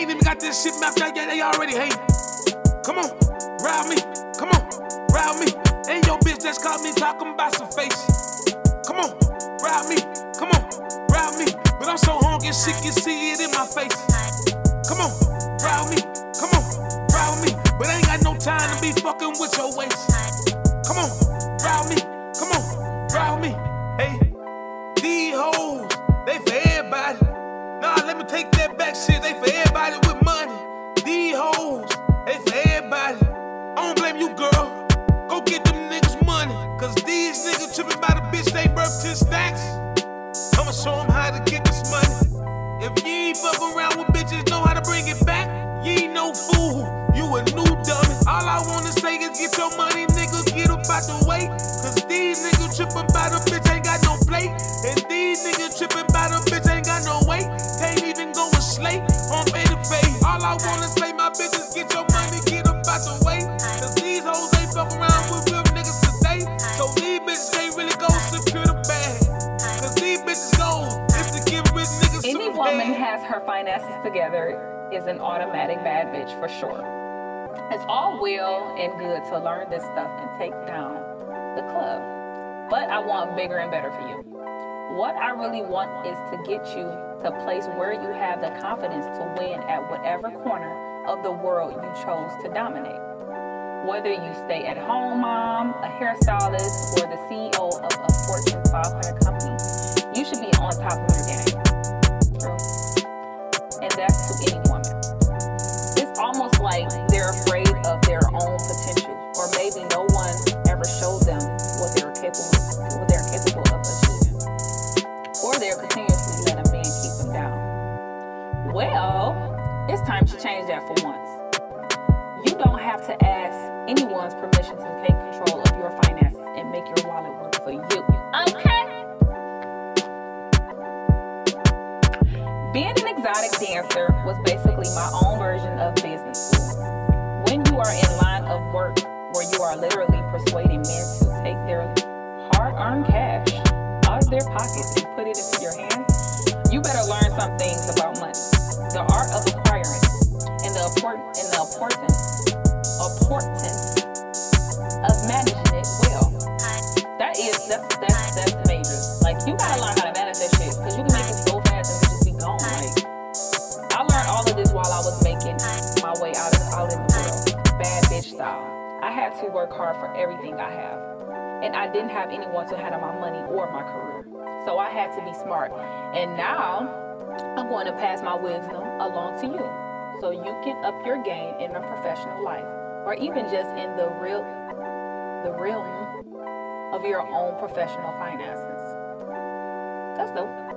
ain't even got this shit mapped out yet, they already hate. Come on, ride me, come on, ride me. Ain't your bitch that's caught me talking about some face. Come on, ride me, come on, ride me. But I'm so hungry, shit can see it in my face. Come on, ride me, come on, ride me. But I ain't got no time to be fucking with your waist. Come on, ride me, shit, they for everybody with money. These hoes, they for everybody. I don't blame you, girl. Go get them niggas money. Cause these niggas tripping by the bitch they birth 10 stacks. I'ma show them how to get this money. If you ain't fuck around with bitches, know how to bring it back. You ain't no fool, you a new dummy. All I wanna say is get your money, nigga, get up out the way. Cause these niggas tripping by the bitch ain't got no plate. And these niggas tripping by the bitch her finances together is an automatic bad bitch for sure. It's all well and good to learn this stuff and take down the club. But I want bigger and better for you. What I really want is to get you to a place where you have the confidence to win at whatever corner of the world you chose to dominate. Whether you stay at home mom, a hairstylist, or the CEO of a Fortune 500 company, you should be on top of your game. Change that for once. You don't have to ask anyone's permission to take control of your finances and make your wallet work for you. Okay? Being an exotic dancer was basically my own version of business school. When you are in line of work where you are literally persuading men to take their hard earned cash out of their pockets and put it into importance importance of managing it well. That is that's that's that's major. Like you gotta learn how to manage that shit because you can make it so fast and just be gone. Like I learned all of this while I was making my way out of out in the world, bad bitch style. I had to work hard for everything I have, and I didn't have anyone to handle my money or my career. So I had to be smart. And now I'm going to pass my wisdom along to you, so you can up your game in a professional life, or even just in the real the realm of your own professional finances. That's dope.